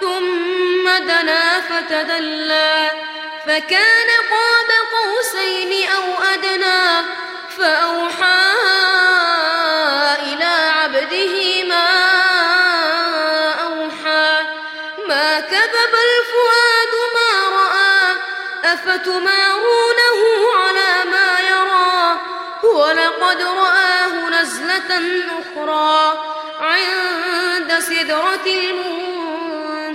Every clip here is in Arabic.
ثم دنا فتدلى فكان قاب قوسين أو أدنى فأوحى إلى عبده ما أوحى ما كذب الفؤاد ما رأى أفتمارونه على ما يرى ولقد رآه نزلة أخرى عند سدرة المنتهى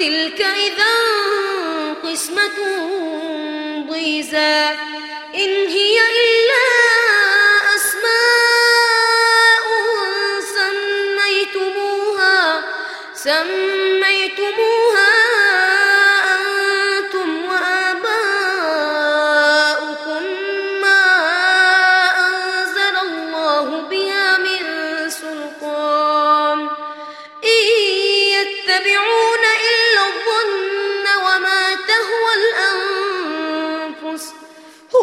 تلك إذا قسمة ضيزى. إن هي إلا أسماء سميتموها. سميتموها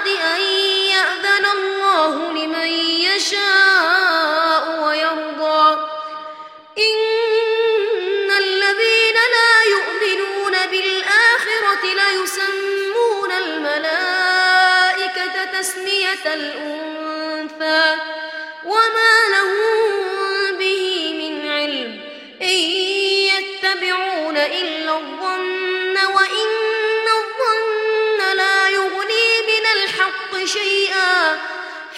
بعد أن يأذن الله لمن يشاء ويرضى. إن الذين لا يؤمنون بالآخرة ليسمون الملائكة تسمية الأنثى. وما لهم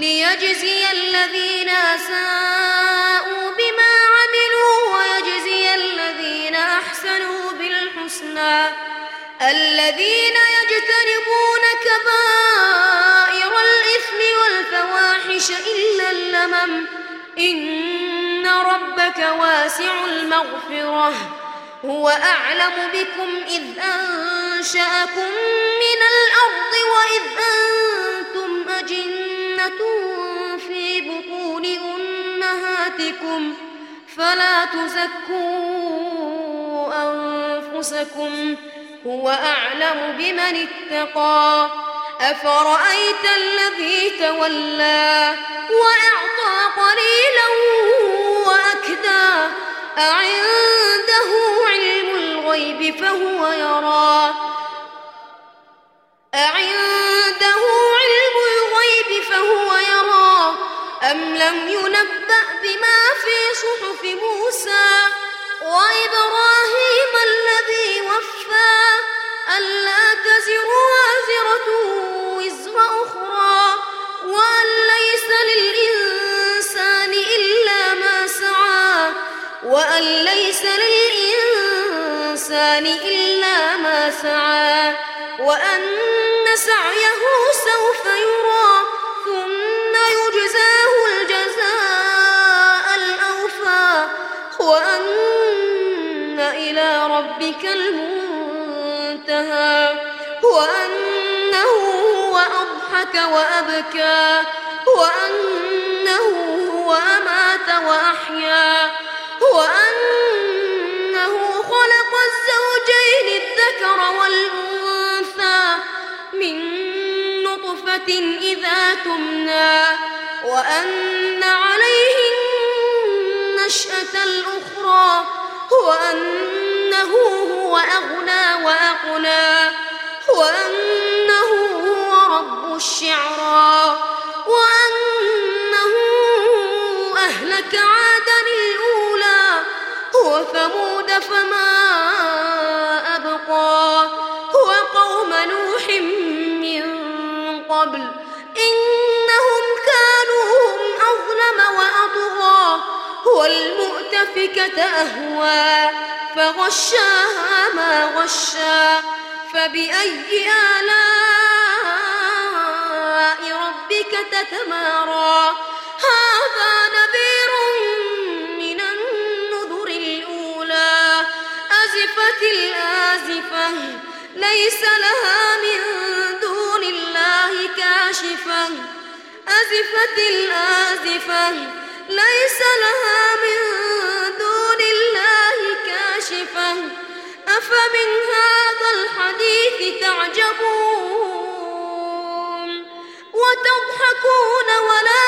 ليجزي الذين أساءوا بما عملوا ويجزي الذين أحسنوا بالحسنى. الذين يجتنبون كبائر الإثم والفواحش إلا اللمم. إن ربك واسع المغفرة. هو أعلم بكم إذ أنشأكم من الأرض وإذ أنتم في بطون أمهاتكم فلا تزكوا أنفسكم هو أعلم بمن اتقى أفرأيت الذي تولى وأعطى قليلا وأكدى أعنده علم الغيب فهو يرى أعنده أم لم ينبأ بما في صحف موسى وإبراهيم الذي وفى ألا تزر وازرة وزر أخرى وأن ليس للإنسان إلا ما سعى وأن ليس للإنسان إلا ما سعى وأن سعيه أضحك وأبكى وأنه هو أمات وأحيا وأنه خلق الزوجين الذكر والأنثى من نطفة إذا تمنى وأن عليه النشأة الأخرى وأنه هو أغنى وأقنى وثمود فما أبقى. وقوم نوح من قبل. إنهم كانوا هم أظلم وأطغى. والمؤتفكة أهوى. فغشاها ما غشى فبأي آلاء ربك تتمارى؟ هذا نذير الساعة الآزفة ليس لها من دون الله كاشفة. أزفت الآزفة ليس لها من دون الله كاشفة. أفمن هذا الحديث تعجبون وتضحكون ولا